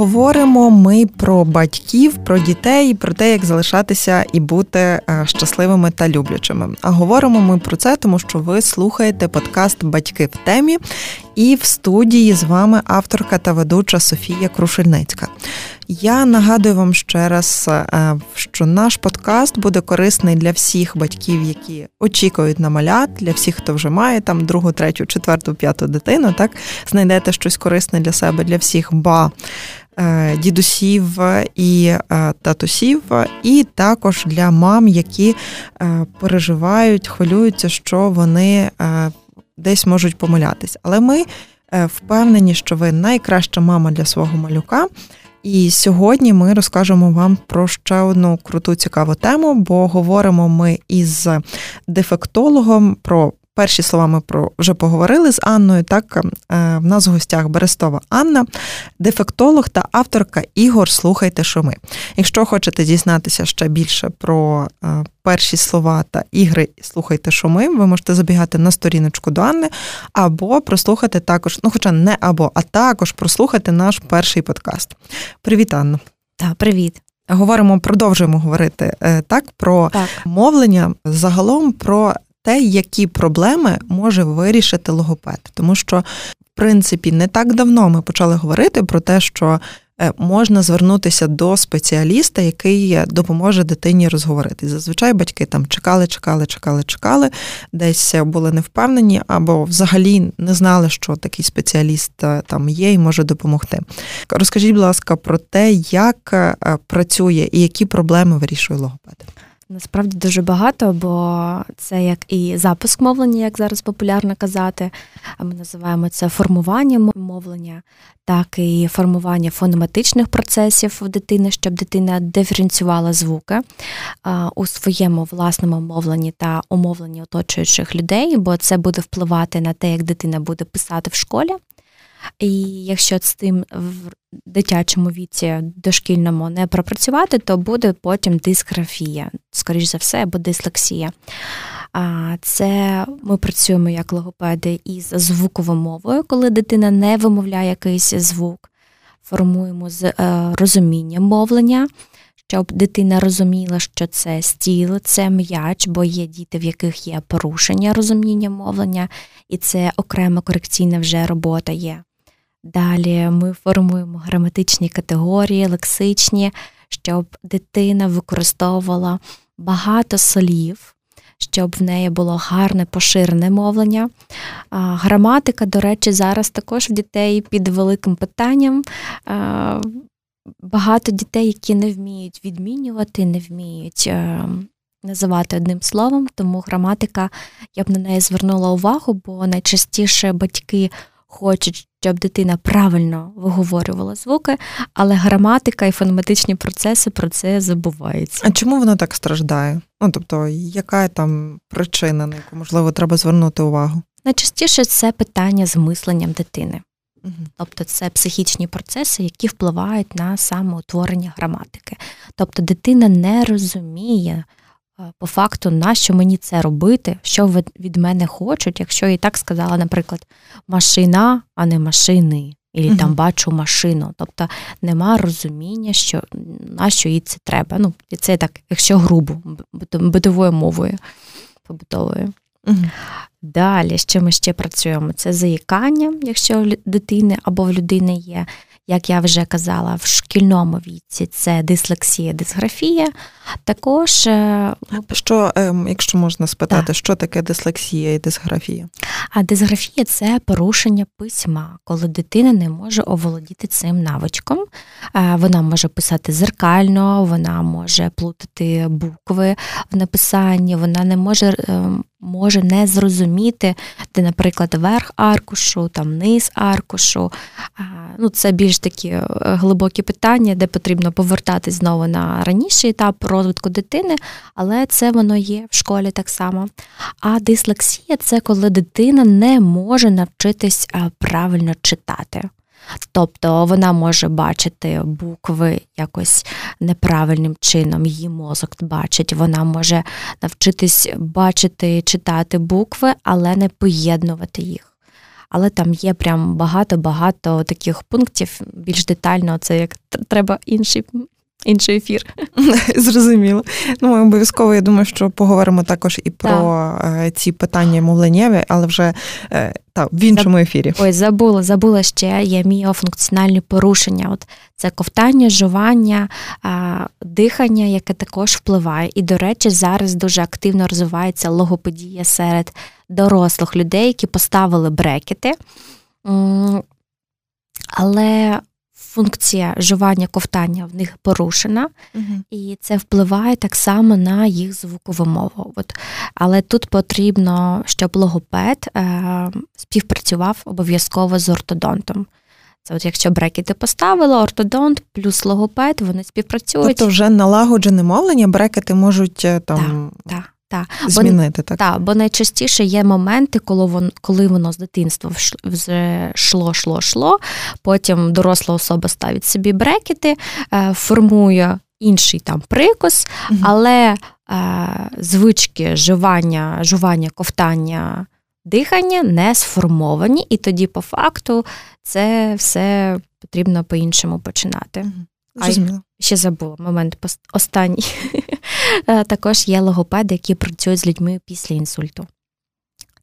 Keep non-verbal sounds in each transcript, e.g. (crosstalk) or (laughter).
Говоримо ми про батьків, про дітей, про те, як залишатися і бути е, щасливими та люблячими. А говоримо ми про це, тому що ви слухаєте подкаст Батьки в темі, і в студії з вами авторка та ведуча Софія Крушельницька. Я нагадую вам ще раз, е, що наш подкаст буде корисний для всіх батьків, які очікують на малят, для всіх, хто вже має там другу, третю, четверту, п'яту дитину. Так знайдете щось корисне для себе, для всіх, ба е, дідусів і е, татусів, і також для мам, які переживають, хвилюються, що вони десь можуть помилятись. Але ми впевнені, що ви найкраща мама для свого малюка. І сьогодні ми розкажемо вам про ще одну круту цікаву тему, бо говоримо ми із дефектологом про перші слова ми про вже поговорили з Анною. Так е, в нас в гостях Берестова Анна, дефектолог та авторка ігор Слухайте, що ми. Якщо хочете дізнатися ще більше про е, перші слова та ігри Слухайте, що ми, ви можете забігати на сторіночку до Анни, або прослухати також, ну хоча не або, а також прослухати наш перший подкаст. Привіт, Анна. Так, привіт. Говоримо, продовжуємо говорити е, так про так. мовлення загалом про те, які проблеми може вирішити логопед. Тому що, в принципі, не так давно ми почали говорити про те, що е, можна звернутися до спеціаліста, який допоможе дитині розговорити. Зазвичай батьки там чекали, чекали, чекали, чекали, десь були невпевнені, або взагалі не знали, що такий спеціаліст е, там є і може допомогти. Розкажіть, будь ласка, про те, як е, працює і які проблеми вирішує логопед. Насправді дуже багато, бо це як і запуск мовлення, як зараз популярно казати. Ми називаємо це формування мовлення, так і формування фонематичних процесів в дитини, щоб дитина диференціювала звуки у своєму власному мовленні та умовленні оточуючих людей, бо це буде впливати на те, як дитина буде писати в школі. І якщо з тим в дитячому віці дошкільному не пропрацювати, то буде потім дисграфія, скоріш за все, або дислексія. Це ми працюємо як логопеди із звуковою мовою, коли дитина не вимовляє якийсь звук, формуємо з е, розумінням мовлення. Щоб дитина розуміла, що це стіл, це м'яч, бо є діти, в яких є порушення розуміння мовлення, і це окрема корекційна вже робота є. Далі ми формуємо граматичні категорії, лексичні, щоб дитина використовувала багато слів, щоб в неї було гарне поширене мовлення. Граматика, до речі, зараз також в дітей під великим питанням. Багато дітей, які не вміють відмінювати, не вміють е, називати одним словом, тому граматика, я б на неї звернула увагу, бо найчастіше батьки хочуть, щоб дитина правильно виговорювала звуки, але граматика і фонематичні процеси про це забуваються. А чому воно так страждає? Ну тобто, яка там причина, на яку можливо треба звернути увагу? Найчастіше це питання з мисленням дитини. Тобто це психічні процеси, які впливають на самоутворення граматики. Тобто дитина не розуміє по факту, нащо мені це робити, що від мене хочуть, якщо я і так сказала, наприклад, машина, а не машини, і uh там бачу машину. Тобто нема розуміння, що нащо їй це треба. Ну, і це так, якщо грубо, битовою мовою побутовою. uh Далі, що ми ще працюємо? Це заїкання, якщо у дитини або в людини є як я вже казала, в шкільному віці це дислексія, дисграфія. Також е, що, ем, якщо можна спитати, так. що таке дислексія і дисграфія? А дисграфія це порушення письма, коли дитина не може оволодіти цим навичком. Е, вона може писати зеркально, вона може плутати букви в написанні, вона не може ем, може не зрозуміти, де, наприклад, верх аркушу, там низ аркушу. Ну, Це більш такі е, глибокі питання, де потрібно повертатись знову на раніший етап розвитку дитини, але це воно є в школі так само. А дислексія це коли дитина не може навчитись е, правильно читати. Тобто вона може бачити букви якось неправильним чином, її мозок бачить, вона може навчитись бачити, читати букви, але не поєднувати їх. Але там є прям багато-багато таких пунктів більш детально. Це як треба інший інший ефір. (laughs) Зрозуміло. Ну, ми обов'язково, я думаю, що поговоримо також і про так. ці питання мовленнєві, але вже е, та, в іншому ефірі. Ой, забула, забула ще є міофункціональні порушення. От Це ковтання, жування, дихання, яке також впливає. І, до речі, зараз дуже активно розвивається логопедія серед дорослих людей, які поставили брекети. Але функція жування ковтання в них порушена, угу. і це впливає так само на їх звукову мову. От. Але тут потрібно, щоб логопед е, співпрацював обов'язково з ортодонтом. Це от якщо брекети поставили, ортодонт плюс логопед, вони співпрацюють. Тобто вже налагоджене мовлення, брекети можуть е, там. Так, так. Та, Змінити, так? Так, бо найчастіше є моменти, коли воно, коли воно з дитинства вже шло, шло, шло, потім доросла особа ставить собі брекети, е, формує інший там прикус, угу. але е, звички жування, жування, ковтання, дихання не сформовані, і тоді, по факту, це все потрібно по-іншому починати. Угу. Зрозуміло. Ще забула момент останній. (laughs) Е, також є логопеди, які працюють з людьми після інсульту.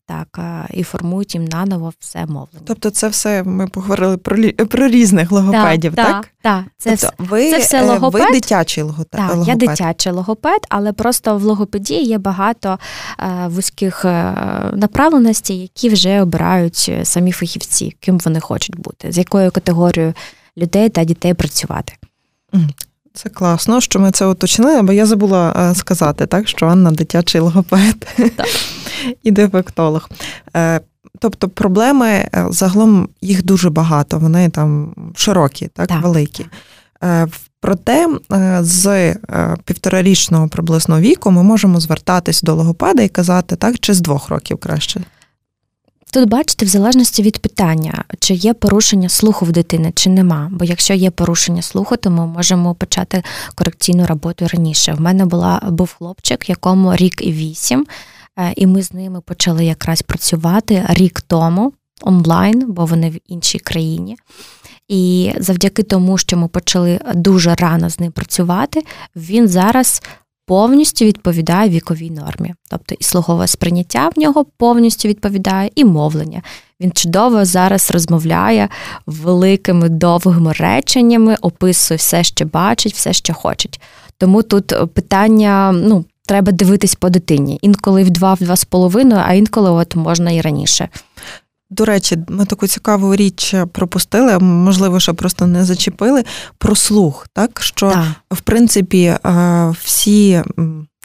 Так, е, і формують їм наново все мовлення. Тобто, це все ми поговорили про про різних логопедів, так? Так, так. Це, тобто, ви, це все логопед. Ви дитячий логопед. Так, логопед. Я дитячий логопед, але просто в логопедії є багато е, вузьких е, направленостей, які вже обирають самі фахівці, ким вони хочуть бути, з якою категорією людей та дітей працювати. Це класно, що ми це уточнили, бо я забула е, сказати, так, що Анна дитячий логопед так. (laughs) і дефектолог. Е, тобто проблеми е, загалом їх дуже багато, вони там широкі, так, так. великі. Проте з півторарічного приблизно віку ми можемо звертатись до логопеда і казати, так, чи з двох років краще. Тут бачите, в залежності від питання, чи є порушення слуху в дитини, чи нема. Бо якщо є порушення слуху, то ми можемо почати корекційну роботу раніше. В мене була був хлопчик, якому рік і вісім, е, і ми з ними почали якраз працювати рік тому онлайн, бо вони в іншій країні. І завдяки тому, що ми почали дуже рано з ним працювати, він зараз повністю відповідає віковій нормі. Тобто і слухове сприйняття в нього повністю відповідає, і мовлення. Він чудово зараз розмовляє великими довгими реченнями, описує все, що бачить, все, що хочуть. Тому тут питання, ну, треба дивитись по дитині. Інколи в два, в два з половиною, а інколи от можна і раніше. До речі, ми таку цікаву річ пропустили, можливо, що просто не зачепили про слух, так що так. в принципі е, всі.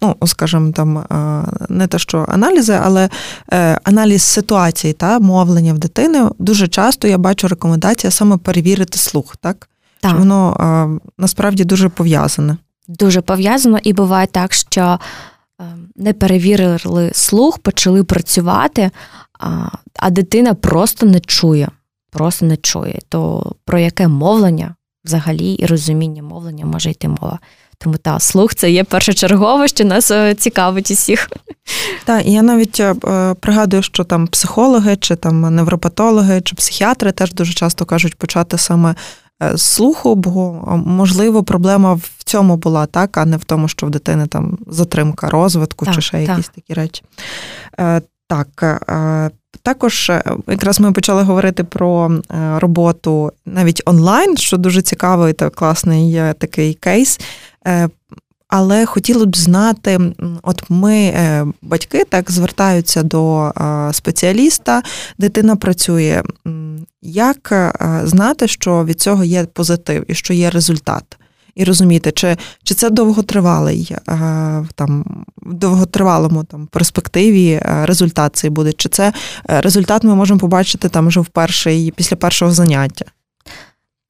Ну, скажімо, там е, не те, що аналізи, але е, аналіз ситуації та мовлення в дитини дуже часто я бачу рекомендація саме перевірити слух, так? так. Воно насправді дуже пов'язане. Дуже пов'язано, і буває так, що не перевірили слух, почали працювати, а, дитина просто не чує. Просто не чує. То про яке мовлення взагалі і розуміння мовлення може йти мова. Тому та слух це є першочергове, що нас е, цікавить усіх. Так, і я навіть е, пригадую, що там психологи, чи там невропатологи, чи психіатри теж дуже часто кажуть почати саме е, слуху, бо можливо проблема в цьому була, так, а не в тому, що в дитини там затримка розвитку так, чи ще так. якісь такі речі. Так, е, також е, якраз ми почали говорити про е, роботу навіть онлайн, що дуже цікавий та класний такий кейс. Але хотіли б знати, от ми, батьки, так звертаються до спеціаліста, дитина працює. Як знати, що від цього є позитив і що є результат? і розуміти, чи чи це довготривалий е, там в довготривалому там перспективі е, результат цей буде, чи це е, результат ми можемо побачити там вже в перший після першого заняття.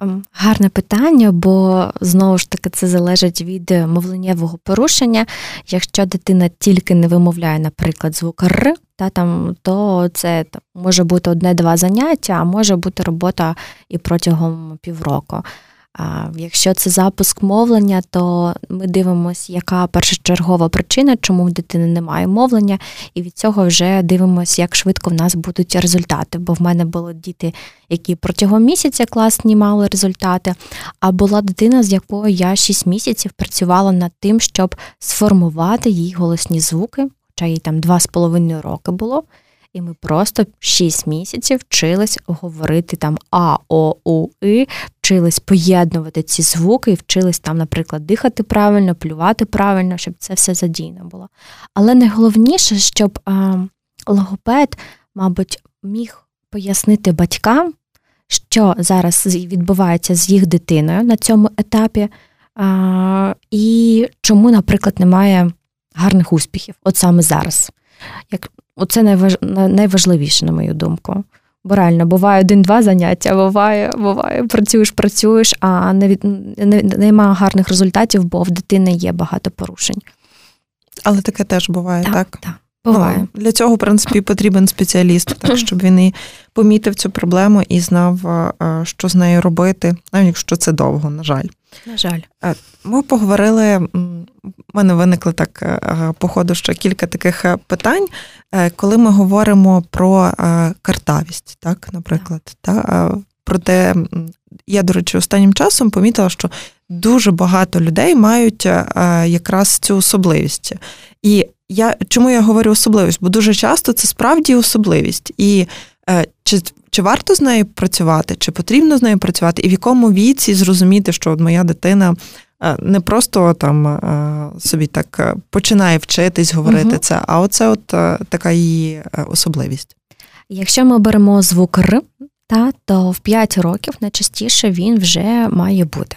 Ем, гарне питання, бо знову ж таки це залежить від мовленнєвого порушення. Якщо дитина тільки не вимовляє, наприклад, звук Р, та, там, то це може бути одне-два заняття, а може бути робота і протягом півроку. Якщо це запуск мовлення, то ми дивимося, яка першочергова причина, чому в дитини немає мовлення, і від цього вже дивимося, як швидко в нас будуть результати. Бо в мене були діти, які протягом місяця класні мали результати. А була дитина, з якою я 6 місяців працювала над тим, щоб сформувати їй голосні звуки, хоча їй там 2,5 роки було. І ми просто 6 місяців вчились говорити там А, О, У, И, вчились поєднувати ці звуки, і вчились там, наприклад, дихати правильно, плювати правильно, щоб це все задійно було. Але найголовніше, щоб а, логопед, мабуть, міг пояснити батькам, що зараз відбувається з їх дитиною на цьому етапі, а, і чому, наприклад, немає гарних успіхів, от саме зараз. Як Оце найваж... найважливіше, на мою думку. Бо реально буває один-два заняття, буває, буває, працюєш, працюєш, а не від не, немає гарних результатів, бо в дитини є багато порушень. Але таке теж буває, так? Так. так. Буває. Ну, для цього, в принципі, потрібен спеціаліст, так щоб він і помітив цю проблему і знав, що з нею робити, навіть якщо це довго, на жаль. На жаль, ми поговорили. У мене виникли так е, по ходу ще кілька таких е, питань, е, коли ми говоримо про картавість, так, наприклад, та проте я, до речі, останнім часом помітила, що дуже багато людей мають якраз цю особливість. І я чому я говорю особливість? Бо дуже часто це справді особливість. І чи чи варто з нею працювати, чи потрібно з нею працювати, і в якому віці зрозуміти, що от моя дитина е, не просто там е, собі так е, починає вчитись говорити угу. це, а оце от така її особливість. Якщо ми беремо звук Р, та, то в 5 років найчастіше він вже має бути.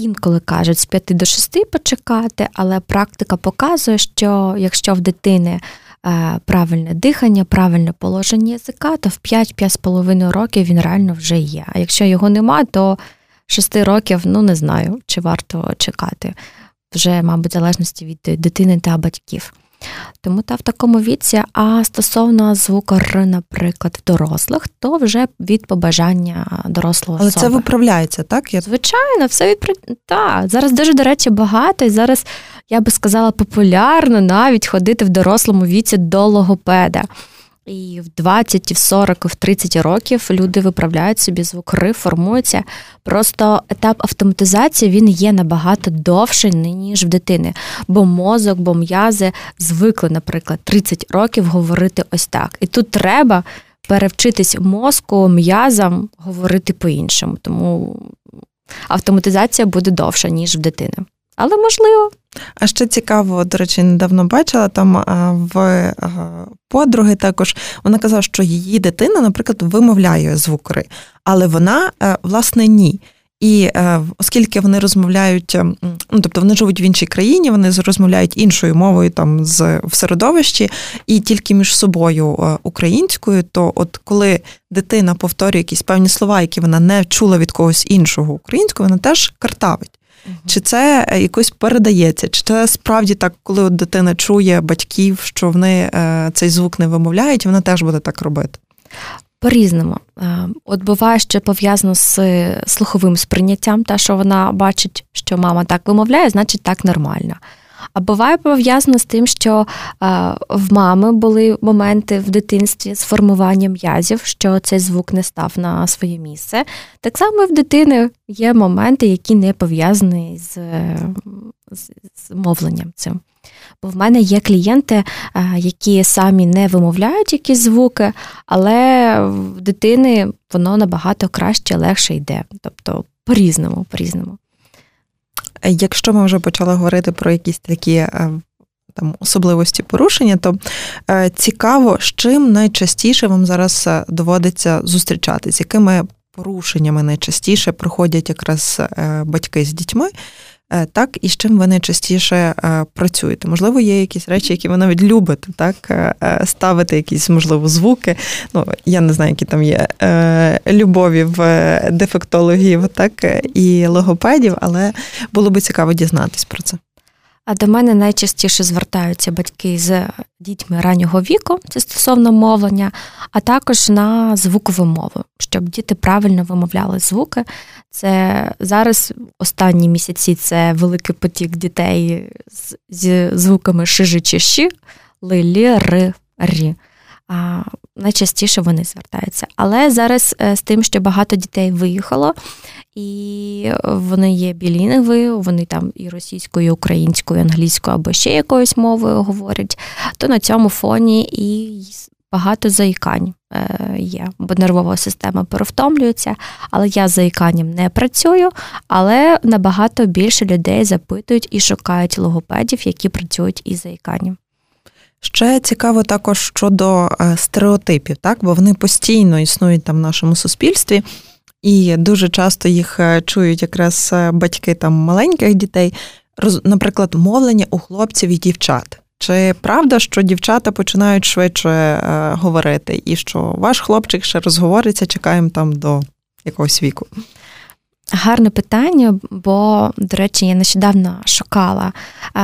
Інколи кажуть з 5 до 6 почекати, але практика показує, що якщо в дитини Е, правильне дихання, правильне положення язика, то в 5-5,5 років він реально вже є. А якщо його нема, то 6 років ну не знаю, чи варто чекати. Вже, мабуть, в залежності від дитини та батьків. Тому та в такому віці, а стосовно звуку Р, наприклад, в дорослих, то вже від побажання дорослого Але особи. це виправляється, так? Я... Звичайно, все відправляється. Так, Зараз дуже, до речі, багато, і зараз, я би сказала, популярно навіть ходити в дорослому віці до логопеда. І в 20, і в 40, і в 30 років люди виправляють собі звукри, формуються. Просто етап автоматизації він є набагато довший, ніж в дитини. Бо мозок, бо м'язи звикли, наприклад, 30 років говорити ось так. І тут треба перевчитись мозку, м'язам говорити по-іншому. Тому автоматизація буде довша, ніж в дитини але можливо. А ще цікаво, до речі, недавно бачила там в подруги також. Вона казала, що її дитина, наприклад, вимовляє звукри, але вона, е, власне, ні. І е, оскільки вони розмовляють, ем, ну тобто вони живуть в іншій країні, вони розмовляють іншою мовою там з в середовищі, і тільки між собою е, українською, то от коли дитина повторює якісь певні слова, які вона не чула від когось іншого українською, вона теж картавить. Чи це якось передається? Чи це справді так, коли от дитина чує батьків, що вони е, цей звук не вимовляють, вона теж буде так робити? По-різному. Е, от буває, що пов'язано з слуховим сприйняттям, та що вона бачить, що мама так вимовляє, значить так нормально. А буває пов'язано з тим, що в мами були моменти в дитинстві з формуванням м'язів, що цей звук не став на своє місце. Так само і в дитини є моменти, які не пов'язані з, з, з мовленням цим. Бо в мене є клієнти, які самі не вимовляють якісь звуки, але в дитини воно набагато краще, легше йде. Тобто по-різному, по-різному. Якщо ми вже почали говорити про якісь такі е, там особливості порушення, то е, цікаво, з чим найчастіше вам зараз е, доводиться зустрічатися, якими порушеннями найчастіше проходять якраз батьки з дітьми. Е, так, і з чим ви найчастіше е, працюєте. Можливо, є якісь речі, які ви навіть любите, так, е, ставити якісь, можливо, звуки. Ну, я не знаю, які там є любові в дефектологів, так, і логопедів, але було би цікаво дізнатись про це. А до мене найчастіше звертаються батьки з дітьми раннього віку, це стосовно мовлення, а також на звукову мову, щоб діти правильно вимовляли звуки. Це зараз останні місяці це великий потік дітей з, з звуками шижи чи щі, ли, ри, рі. А, Найчастіше вони звертаються. Але зараз е, з тим, що багато дітей виїхало, і вони є білінгви, вони там і російською, і українською, і англійською або ще якоюсь мовою говорять, то на цьому фоні і багато заїкань е, є, бо нервова система перевтомлюється. Але я з заїканням не працюю, але набагато більше людей запитують і шукають логопедів, які працюють із заїканням. Ще цікаво також щодо е, стереотипів, так бо вони постійно існують там в нашому суспільстві, і дуже часто їх е, чують якраз батьки там маленьких дітей. Наприклад, мовлення у хлопців і дівчат. Чи правда, що дівчата починають швидше е, говорити, і що ваш хлопчик ще розговориться, чекаємо там до якогось віку? Гарне питання, бо, до речі, я нещодавно шукала е,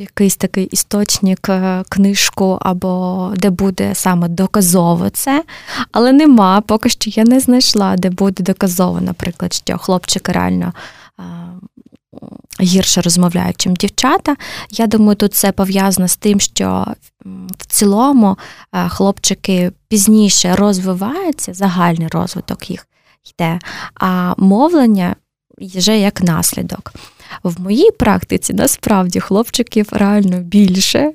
якийсь такий істочник, е, книжку, або де буде саме доказово це, але нема, поки що я не знайшла, де буде доказово, наприклад, що хлопчик реально гірше розмовляють, чим дівчата. Я думаю, тут це пов'язано з тим, що в цілому е, хлопчики пізніше розвиваються, загальний розвиток їх йде, а мовлення вже як наслідок. В моїй практиці насправді хлопчиків реально більше,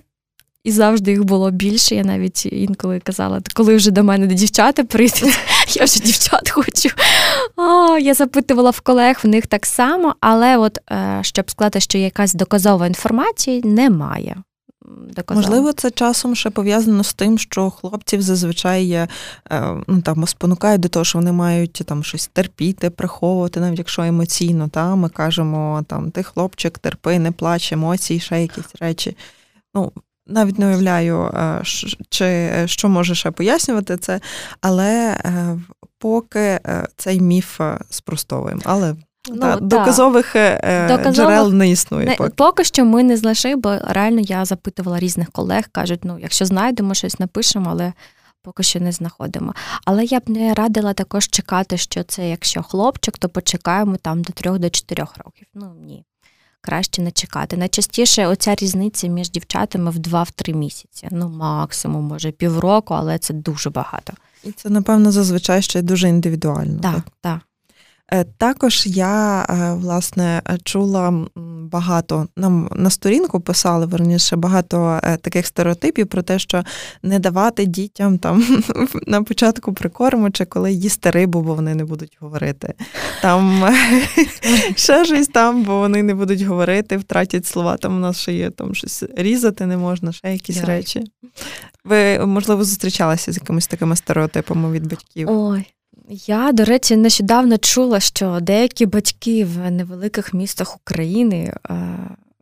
і завжди їх було більше. Я навіть інколи казала, коли вже до мене дівчата прийдуть, (laughs) я вже дівчат хочу. О, Я запитувала в колег, в них так само, але от е, щоб сказати, що якась доказова інформація, немає. Доказав. Можливо, це часом ще пов'язано з тим, що хлопців зазвичай е, ну, там, спонукають до того, що вони мають там щось терпіти, приховувати, навіть якщо емоційно. Та, Ми кажемо, там, ти хлопчик, терпи, не плач, емоції, ще якісь речі. Ну, навіть не уявляю, е, чи що може ще пояснювати це, але е, поки е, цей міф спростовуємо. Але ну, та, доказових, доказових джерел не існує. Не, поки. поки що ми не знайшли, бо реально я запитувала різних колег, кажуть, ну якщо знайдемо щось, напишемо, але. Поки що не знаходимо. Але я б не радила також чекати, що це якщо хлопчик, то почекаємо там до трьох до чотирьох років. Ну ні краще не чекати. Найчастіше оця різниця між дівчатами в 2-3 місяці. Ну, максимум, може, півроку, але це дуже багато. І це, напевно, зазвичай ще дуже індивідуально. Так, так. Е, також я е, власне чула багато нам на сторінку писали верніше багато е, таких стереотипів про те, що не давати дітям там (laughs) на початку прикорму чи коли їсти рибу, бо вони не будуть говорити. Там (laughs) ще щось там, бо вони не будуть говорити, втратять слова. Там у нас ще є там щось різати не можна, ще якісь yeah. речі. Ви можливо зустрічалися з якимись такими стереотипами від батьків? Ой. Я, до речі, нещодавно чула, що деякі батьки в невеликих містах України е,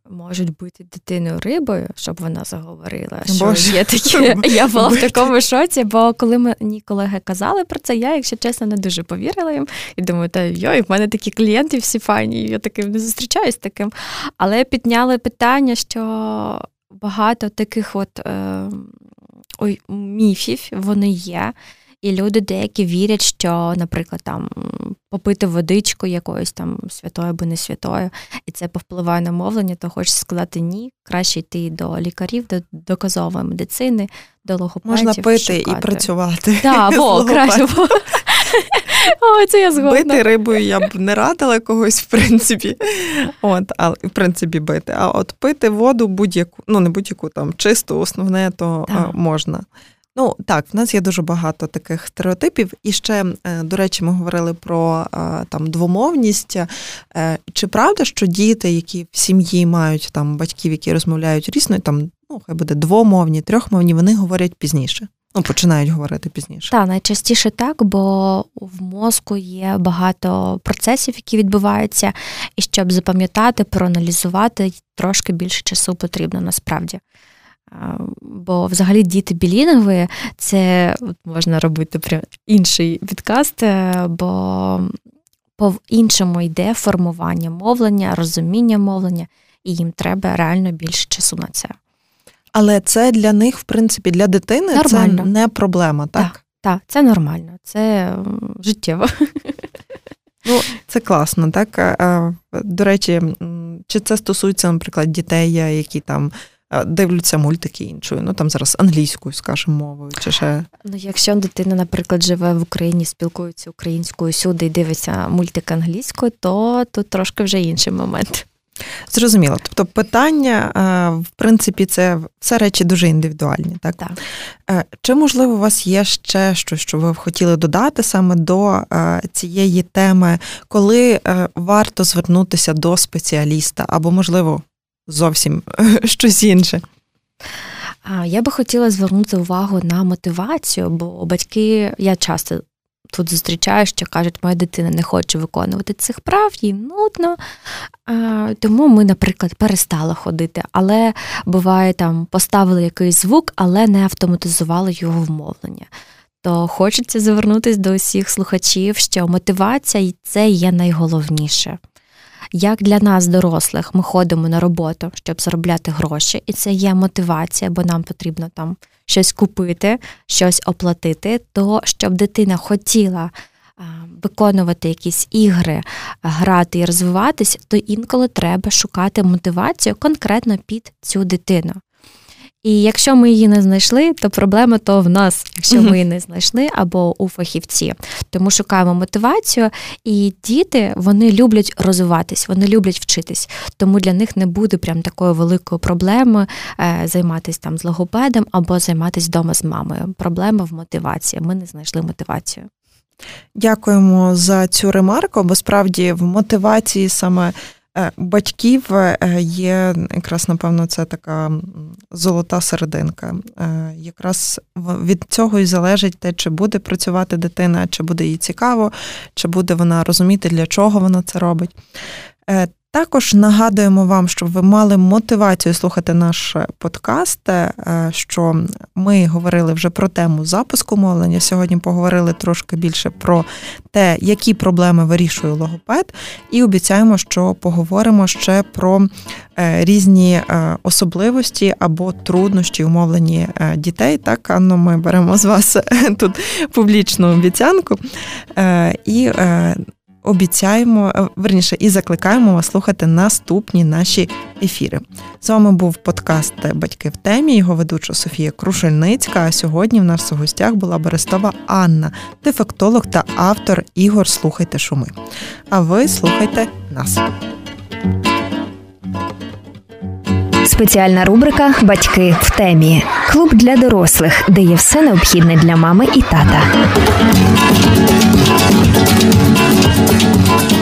можуть бити дитиною рибою, щоб вона заговорила. Що Боже. є такі. (laughs) Я була в такому шоці, бо коли мені колеги казали про це, я, якщо чесно, не дуже повірила їм. І думаю, та йой, в мене такі клієнти всі файні, я таким не зустрічаюсь таким. Але підняли питання, що багато таких от е, ой, міфів вони є. І люди деякі вірять, що, наприклад, там попити водичку якоюсь там святою або не святою, і це повпливає на мовлення, то хочеш сказати ні, краще йти до лікарів, до доказової медицини, до логопедів. Можна пити шукати. і працювати. Так, (laughs) во, краще. (laughs) О, це я згодна. Бити рибою я б не радила когось, в принципі. От, а, В принципі, бити. А от пити воду будь-яку, ну не будь-яку там чисту, основне, то а, можна. Ну так, в нас є дуже багато таких стереотипів. І ще, е, до речі, ми говорили про е, там двомовність. Е, чи правда, що діти, які в сім'ї мають там батьків, які розмовляють різною, там ну хай буде двомовні, трьохмовні, вони говорять пізніше? Ну, починають говорити пізніше. Так, найчастіше так, бо в мозку є багато процесів, які відбуваються, і щоб запам'ятати, проаналізувати, трошки більше часу потрібно насправді. Бо взагалі діти білінгові це можна робити прям інший підкаст, е, бо по іншому йде формування мовлення, розуміння мовлення, і їм треба реально більше часу на це. Але це для них, в принципі, для дитини нормально. це не проблема, так? Так, так, це нормально, це життєво. (laughs) Ну, Це класно, так? До речі, чи це стосується, наприклад, дітей, які там дивляться мультики іншою, ну там зараз англійською, скажімо, мовою, чи ще. Ну, якщо дитина, наприклад, живе в Україні, спілкується українською сюди і дивиться мультик англійською, то тут трошки вже інший момент. Зрозуміло. Тобто питання, в принципі, це все речі дуже індивідуальні. Так? так. Е, чи, можливо, у вас є ще щось, що ви б хотіли додати саме до цієї теми, коли е, варто звернутися до спеціаліста, або, можливо, зовсім (laughs) щось інше? Я би хотіла звернути увагу на мотивацію, бо батьки, я часто тут зустрічаю, що кажуть, моя дитина не хоче виконувати цих прав, їй нудно. Тому ми, наприклад, перестали ходити, але буває там поставили якийсь звук, але не автоматизували його вмовлення. То хочеться звернутися до усіх слухачів, що мотивація це є найголовніше. Як для нас, дорослих, ми ходимо на роботу, щоб заробляти гроші, і це є мотивація, бо нам потрібно там щось купити, щось оплатити, то щоб дитина хотіла виконувати якісь ігри, грати і розвиватись, то інколи треба шукати мотивацію конкретно під цю дитину. І якщо ми її не знайшли, то проблема то в нас, якщо ми її не знайшли, або у фахівці. Тому шукаємо мотивацію, і діти вони люблять розвиватись, вони люблять вчитись. Тому для них не буде прям такою великою проблемою е, займатися там з логопедом або займатися вдома з мамою. Проблема в мотивації. Ми не знайшли мотивацію. Дякуємо за цю ремарку, бо справді в мотивації саме батьків е, є якраз, напевно, це така золота серединка. Е, якраз від цього і залежить те, чи буде працювати дитина, чи буде їй цікаво, чи буде вона розуміти, для чого вона це робить. Також нагадуємо вам, щоб ви мали мотивацію слухати наш подкаст, е, що ми говорили вже про тему запуску мовлення. Сьогодні поговорили трошки більше про те, які проблеми вирішує логопед, і обіцяємо, що поговоримо ще про е, різні е, особливості або труднощі у мовленні дітей. Так, Анно, ми беремо з вас тут публічну обіцянку. І обіцяємо, е, верніше і закликаємо вас слухати наступні наші ефіри. З вами був подкаст Батьки в темі. Його ведуча Софія Крушельницька. А сьогодні в нас у гостях була Берестова Анна, дефектолог та автор ігор Слухайте шуми. А ви слухайте нас. Спеціальна рубрика Батьки в темі. Клуб для дорослих, де є все необхідне для мами і тата. Thank you.